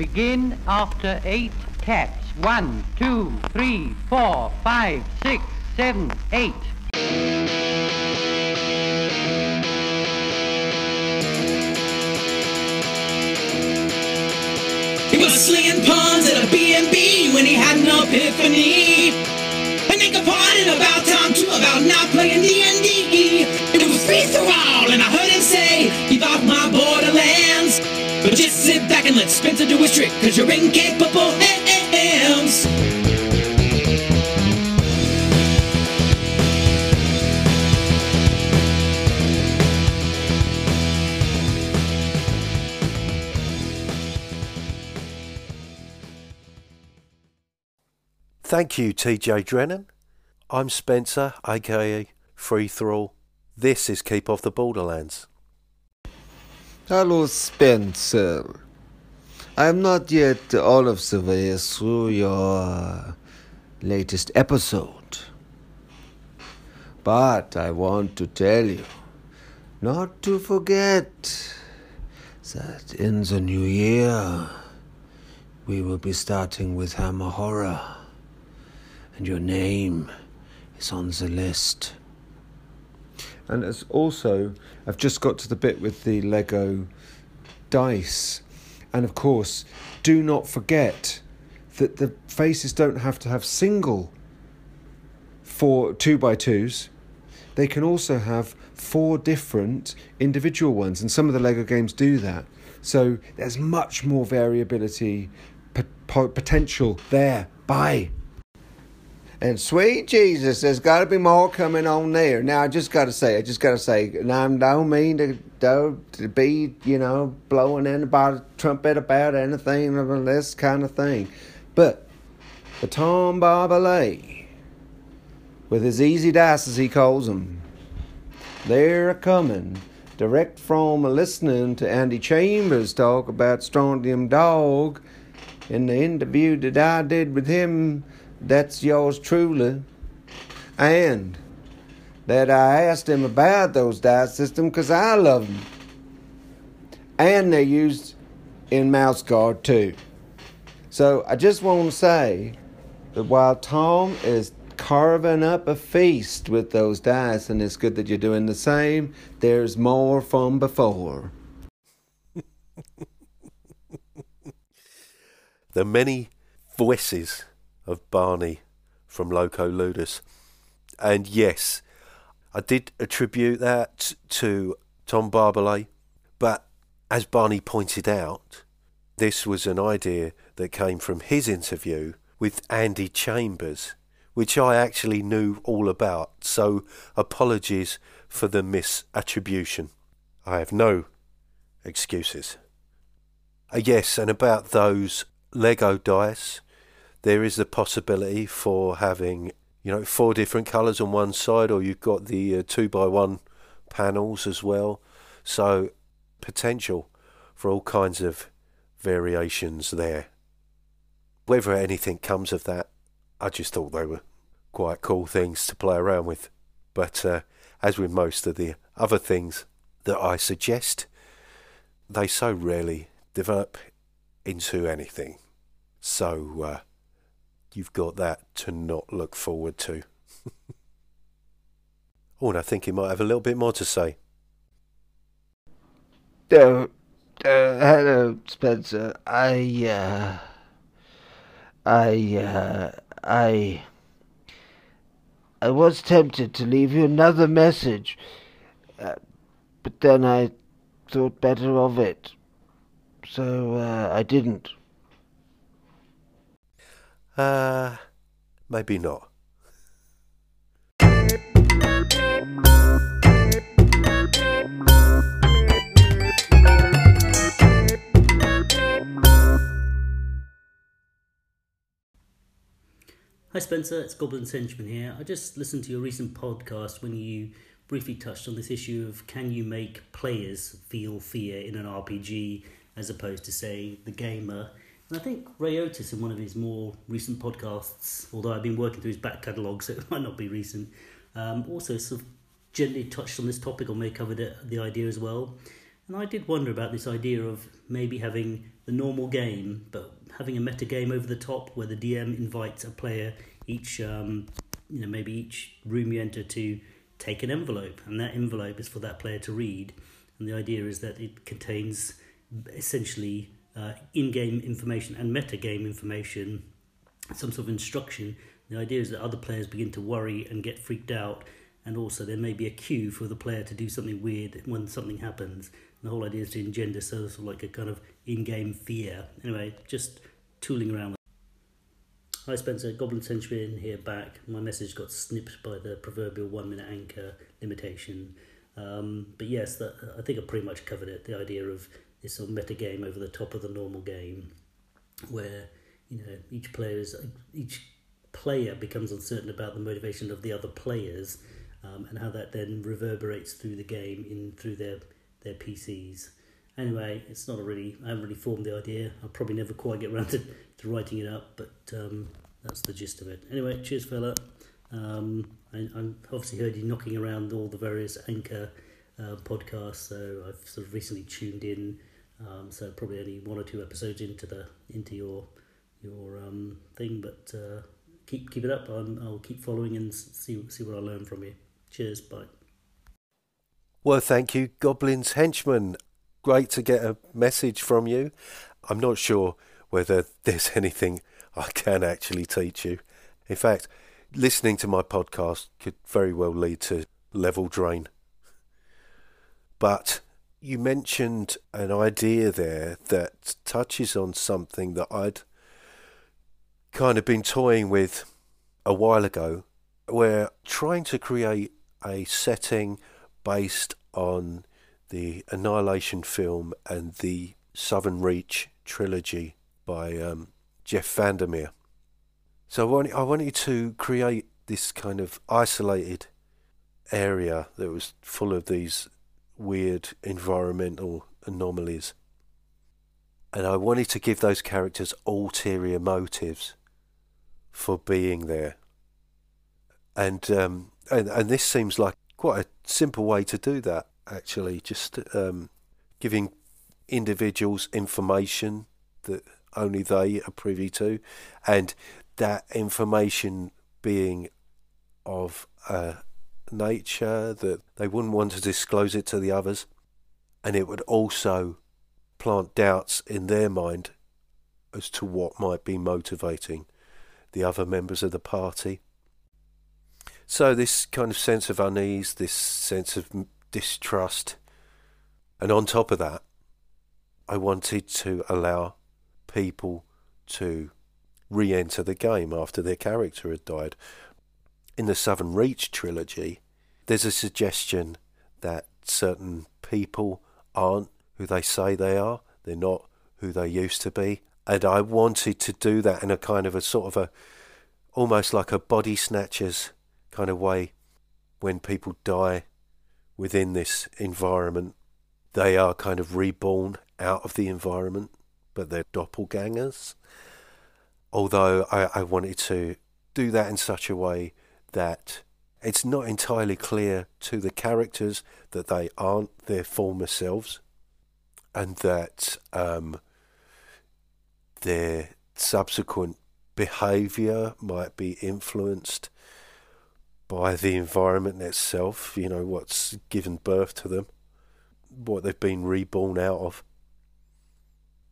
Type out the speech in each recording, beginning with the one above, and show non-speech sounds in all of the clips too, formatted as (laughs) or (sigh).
Begin after eight taps. One, two, three, four, five, six, seven, eight. He was slinging pawns at a B&B when he had an epiphany. Sit back and let Spencer do his trick, cause you're incapable hams. Thank you, TJ Drennan. I'm Spencer, aka Freeforall. This is Keep Off the Borderlands. Hello, Spencer. I'm not yet all of the way through your latest episode. But I want to tell you not to forget that in the new year we will be starting with Hammer Horror, and your name is on the list. And as also, I've just got to the bit with the Lego dice. And of course, do not forget that the faces don't have to have single four two by twos. They can also have four different individual ones, and some of the Lego games do that. So there's much more variability p- potential there. Bye. And sweet Jesus, there's got to be more coming on there. Now, I just got to say, I just got to say, and I don't mean to, to, to be, you know, blowing anybody trumpet about anything of this kind of thing. But the Tom Barbalay, with his easy dice as he calls them, they're coming direct from listening to Andy Chambers talk about Strontium Dog in the interview that I did with him that's yours truly, and that I asked him about those dice systems because I love them. And they're used in Mouse Guard too. So I just want to say that while Tom is carving up a feast with those dice, and it's good that you're doing the same, there's more from before. (laughs) The many voices of Barney from Loco Ludus. And yes, I did attribute that to Tom Barbalay, but as Barney pointed out, this was an idea that came from his interview with Andy Chambers, which I actually knew all about, so apologies for the misattribution. I have no excuses. Uh, yes, and about those Lego dice, there is the possibility for having you know four different colours on one side, or you've got the uh, two by one panels as well. So potential for all kinds of variations there. Whether anything comes of that, I just thought they were quite cool things to play around with. But uh, as with most of the other things that I suggest, they so rarely develop into anything. So uh, you've got that to not look forward to. (laughs) oh, and I think he might have a little bit more to say. Uh, uh, hello, Spencer. I, uh, I, uh, I, I was tempted to leave you another message, uh, but then I thought better of it, so uh, I didn't. Uh, maybe not. Hi Spencer, it's Goblin's Henchman here. I just listened to your recent podcast when you briefly touched on this issue of can you make players feel fear in an RPG as opposed to, say, the gamer. And I think Ray Otis, in one of his more recent podcasts, although I've been working through his back catalogue, so it (laughs) might not be recent, um, also sort of gently touched on this topic or may have covered it, the idea as well. And I did wonder about this idea of maybe having the normal game, but having a meta game over the top where the DM invites a player each, um, you know, maybe each room you enter to take an envelope, and that envelope is for that player to read. And the idea is that it contains essentially uh, in-game information and meta-game information, some sort of instruction. The idea is that other players begin to worry and get freaked out, and also there may be a cue for the player to do something weird when something happens. And the whole idea is to engender sort of like a kind of in-game fear. Anyway, just tooling around. Hi Spencer, Goblin Henchman here back. My message got snipped by the proverbial one minute anchor limitation. Um, but yes, that, I think I pretty much covered it. The idea of this sort of meta game over the top of the normal game, where you know each player is each player becomes uncertain about the motivation of the other players, um, and how that then reverberates through the game in through their their PCs. Anyway, it's not a really I haven't really formed the idea. I'll probably never quite get around to, to writing it up, but um, that's the gist of it. Anyway, cheers, fella. Um, I, I'm obviously heard you knocking around all the various anchor uh, podcasts, so I've sort of recently tuned in. Um, so probably only one or two episodes into the into your your um, thing, but uh, keep keep it up. I'm, I'll keep following and see see what I learn from you. Cheers, bye. Well, thank you, Goblin's henchman. Great to get a message from you. I'm not sure whether (laughs) there's anything I can actually teach you. In fact, listening to my podcast could very well lead to level drain. But you mentioned an idea there that touches on something that I'd kind of been toying with a while ago, where trying to create a setting based on the Annihilation film and the Southern Reach trilogy by um, Jeff Vandermeer. So I wanted, I wanted to create this kind of isolated area that was full of these weird environmental anomalies. And I wanted to give those characters ulterior motives for being there. And um, and and this seems like quite a simple way to do that. Actually, just um, giving individuals information that only they are privy to, and that information being of a nature that they wouldn't want to disclose it to the others, and it would also plant doubts in their mind as to what might be motivating the other members of the party. So, this kind of sense of unease, this sense of distrust, and on top of that, I wanted to allow people to re enter the game after their character had died. In the Southern Reach trilogy, there's a suggestion that certain people aren't who they say they are, they're not who they used to be. And I wanted to do that in a kind of a sort of a almost like a body snatchers kind of way. When people die within this environment, they are kind of reborn out of the environment but they're doppelgangers. Although I, I wanted to do that in such a way that it's not entirely clear to the characters that they aren't their former selves and that um, their subsequent behavior might be influenced by the environment itself, you know, what's given birth to them, what they've been reborn out of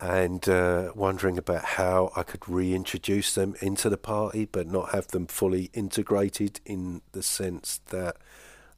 and uh, wondering about how I could reintroduce them into the party, but not have them fully integrated in the sense that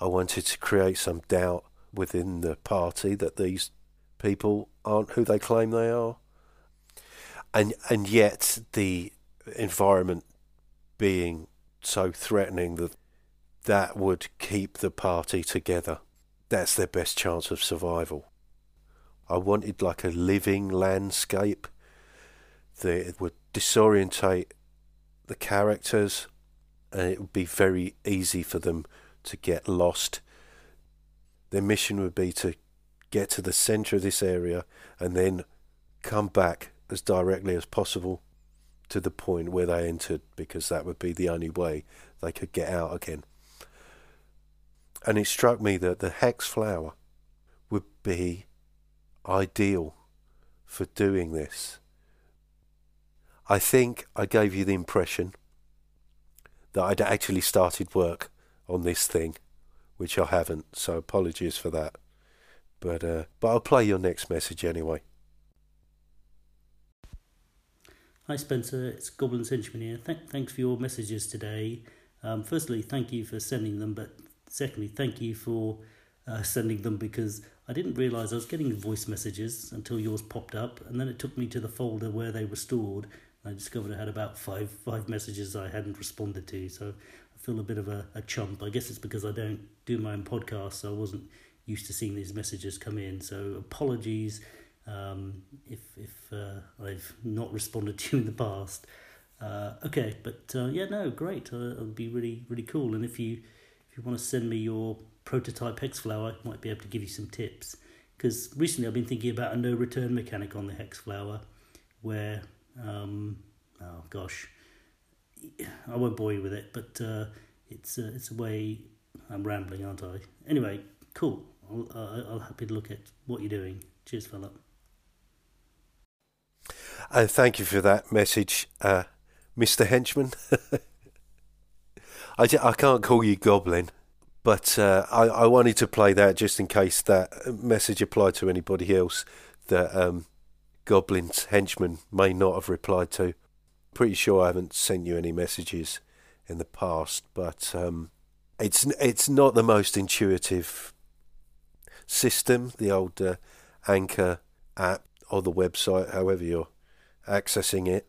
I wanted to create some doubt within the party that these people aren't who they claim they are, and and yet the environment being so threatening that that would keep the party together. That's their best chance of survival. I wanted like a living landscape that would disorientate the characters and it would be very easy for them to get lost. Their mission would be to get to the centre of this area and then come back as directly as possible to the point where they entered because that would be the only way they could get out again. And it struck me that the hex flower would be ideal for doing this. I think I gave you the impression that I'd actually started work on this thing, which I haven't, so apologies for that. But uh, but I'll play your next message anyway. Hi Spencer, it's Goblin Henchman here. Th- thanks for your messages today. Um, firstly, thank you for sending them, but secondly, thank you for uh, sending them because I didn't realise I was getting voice messages until yours popped up, and then it took me to the folder where they were stored. I discovered I had about five five messages I hadn't responded to, so I feel a bit of a, a chump. I guess it's because I don't do my own podcast, so I wasn't used to seeing these messages come in. So apologies um, if if uh, I've not responded (laughs) to you in the past. Uh, okay, but uh, yeah, no, great. Uh, it'll be really really cool. And if you if you want to send me your prototype Hexflower, might be able to give you some tips. Because recently I've been thinking about a no return mechanic on the Hexflower, where um, oh gosh, I won't bore you with it, but uh, it's it's a way. I'm rambling, aren't I? Anyway, cool. I'll, uh, I'll happy to look at what you're doing. Cheers, fella. And thank you for that message, uh, Mr. Henchman. (laughs) I, I can't call you Goblin, but uh, I, I wanted to play that just in case that message applied to anybody else that um, Goblin's henchman may not have replied to. Pretty sure I haven't sent you any messages in the past, but um, it's it's not the most intuitive system. The old uh, Anchor app or the website, however you're accessing it.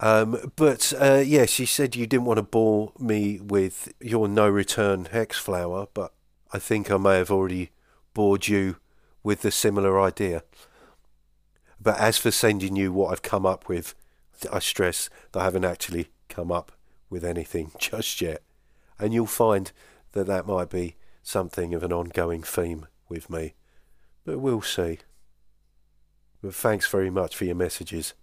Um, but uh, yes, you said you didn't want to bore me with your no return hex flower, but I think I may have already bored you with the similar idea. But as for sending you what I've come up with, I stress that I haven't actually come up with anything (laughs) just yet. And you'll find that that might be something of an ongoing theme with me. But we'll see. But thanks very much for your messages.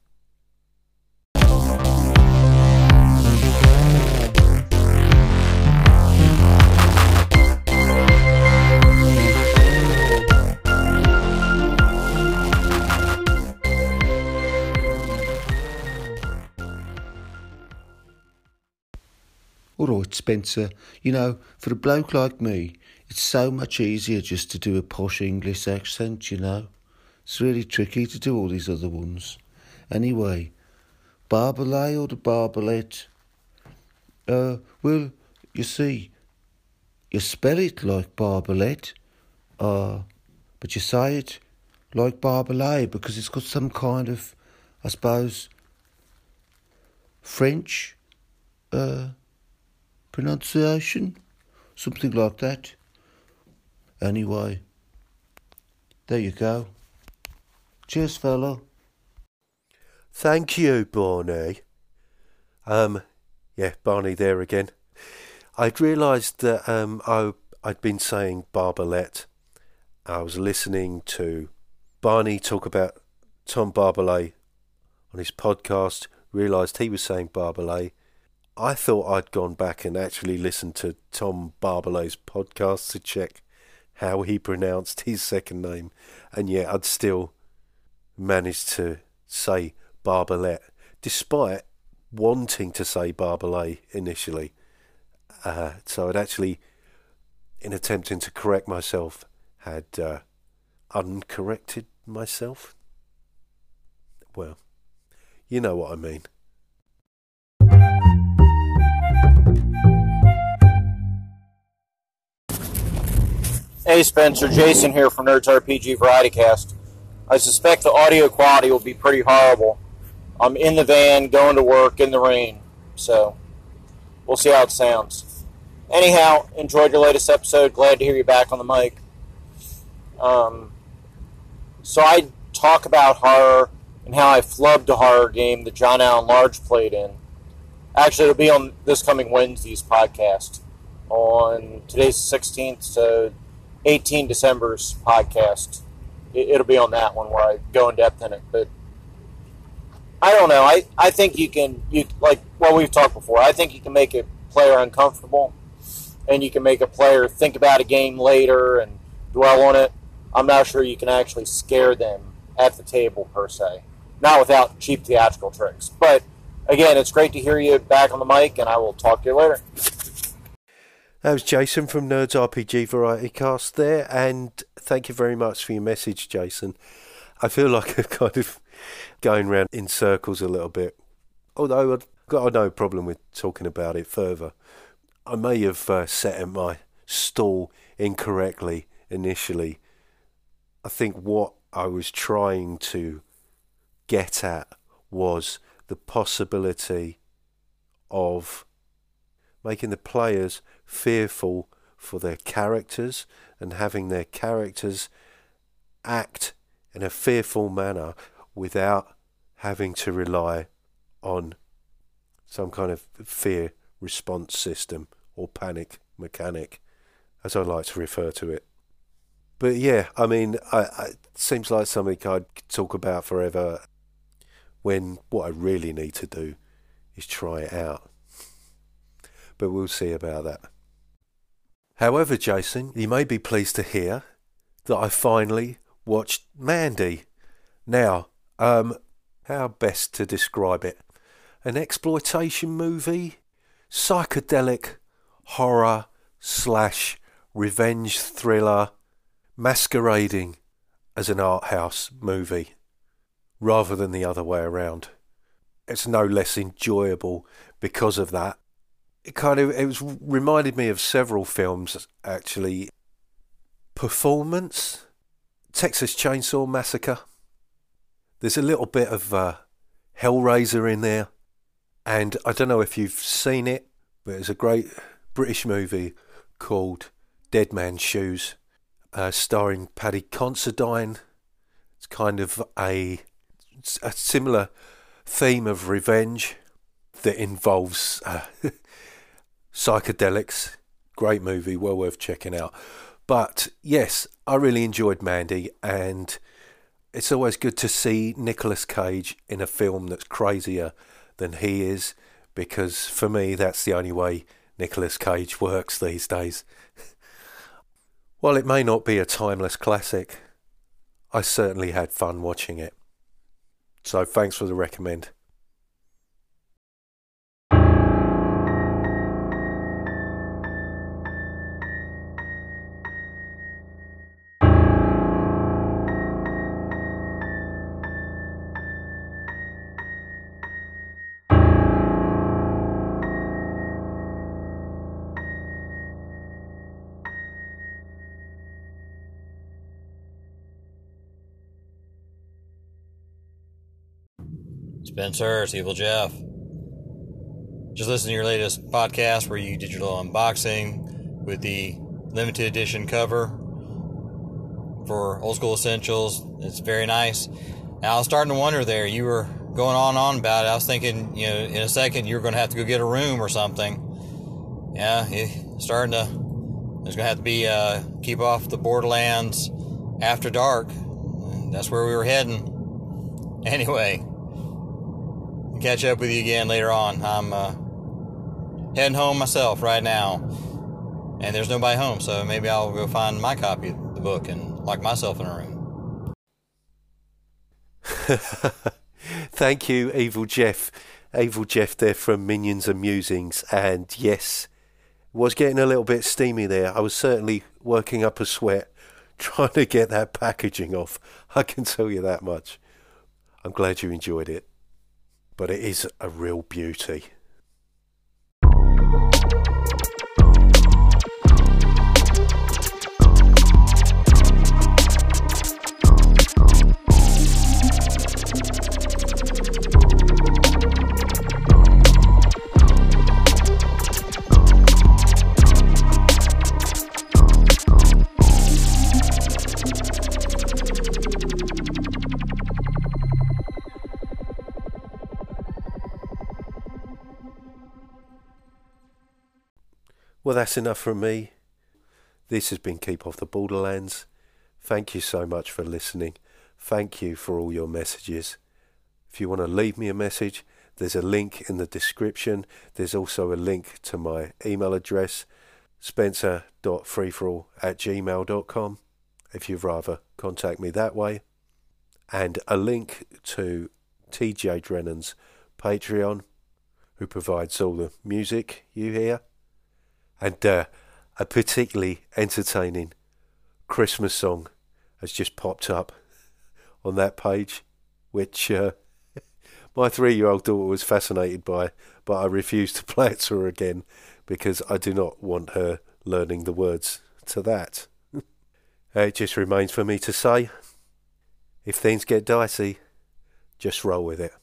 Spencer. You know, for a bloke like me, it's so much easier just to do a posh English accent, you know. It's really tricky to do all these other ones. Anyway, Barbalay or the Barbalet? Uh, well, you see, you spell it like Barbalet, uh, but you say it like Barbalay because it's got some kind of, I suppose, French, uh, pronunciation, something like that. Anyway, there you go. Cheers, fella. Thank you, Barney. Um, yeah, Barney there again. I'd realised that um, I, I'd been saying Barbalet. I was listening to Barney talk about Tom Barbalet on his podcast, realised he was saying Barbalet, I thought I'd gone back and actually listened to Tom Barbalet's podcast to check how he pronounced his second name, and yet I'd still managed to say Barbalet, despite wanting to say Barbalet initially. Uh, so I'd actually, in attempting to correct myself, had uh, uncorrected myself. Well, you know what I mean. Hey Spencer, Jason here from Nerds RPG Variety Cast. I suspect the audio quality will be pretty horrible. I'm in the van, going to work in the rain, so we'll see how it sounds. Anyhow, enjoyed your latest episode. Glad to hear you back on the mic. Um, so I talk about horror and how I flubbed a horror game that John Allen Large played in. Actually, it'll be on this coming Wednesday's podcast. On today's 16th, so 18 December's podcast. It, will be on that one where I go in depth in it. But I don't know. I, I think you can you like well we've talked before. I think you can make a player uncomfortable, and you can make a player think about a game later and dwell on it. I'm not sure you can actually scare them at the table per se. Not without cheap theatrical tricks. But again, it's great to hear you back on the mic, and I will talk to you later. That was Jason from Nerds RPG Variety Cast there, and thank you very much for your message, Jason. I feel like (laughs) I'm kind of going round in circles a little bit, although I've got no problem with talking about it further. I may have uh, set at my stall incorrectly initially. I think what I was trying to get at was the possibility of making the players fearful for their characters and having their characters act in a fearful manner without having to rely on some kind of fear response system or panic mechanic, as I like to refer to it. But yeah, I mean, I, I, it seems like something I'd talk about forever when what I really need to do is try it out. But we'll see about that. However, Jason, you may be pleased to hear that I finally watched Mandy. Now, um, how best to describe it? An exploitation movie, psychedelic horror slash revenge thriller, masquerading as an art house movie, rather than the other way around. It's no less enjoyable because of that. It kind of it was reminded me of several films actually. Performance, Texas Chainsaw Massacre. There's a little bit of uh, Hellraiser in there, and I don't know if you've seen it, but it's a great British movie called Dead Man's Shoes, uh, starring Paddy Considine. It's kind of a, a similar theme of revenge that involves uh, (laughs) psychedelics. Great movie, well worth checking out. But yes, I really enjoyed Mandy, and it's always good to see Nicolas Cage in a film that's crazier than he is, because for me, that's the only way Nicolas Cage works these days. (laughs) While it may not be a timeless classic, I certainly had fun watching it. So thanks for the recommend. Spencer, it's Evil Jeff. Just listen to your latest podcast where you did your little unboxing with the limited edition cover for Old School Essentials. It's very nice. Now I was starting to wonder there. You were going on and on about it. I was thinking, you know, in a second you were going to have to go get a room or something. Yeah, starting to. There's going to have to be uh, keep off the Borderlands after dark. That's where we were heading. (laughs) Anyway, catch up with you again later on. I'm uh, heading home myself right now, and there's nobody home, so maybe I'll go find my copy of the book and lock myself in a room. (laughs) Thank you, Evil Jeff. Evil Jeff there from Minions and Musings, and yes, was getting a little bit steamy there. I was certainly working up a sweat (laughs) trying to get that packaging off. I can tell you that much. I'm glad you enjoyed it, but it is a real beauty. Well, that's enough from me. This has been Keep Off the Borderlands. Thank you so much for listening. Thank you for all your messages. If you want to leave me a message, there's a link in the description. There's also a link to my email address, spencer.freeforall at gmail.com. if you'd rather contact me that way. And a link to TJ Drennan's Patreon, who provides all the music you hear. And uh, a particularly entertaining Christmas song has just popped up on that page, which uh, (laughs) my three year old daughter was fascinated by, but I refused to (laughs) play it to her again because I do not want her learning the words to that. (laughs) it just remains for me to say if things get dicey, just roll with it.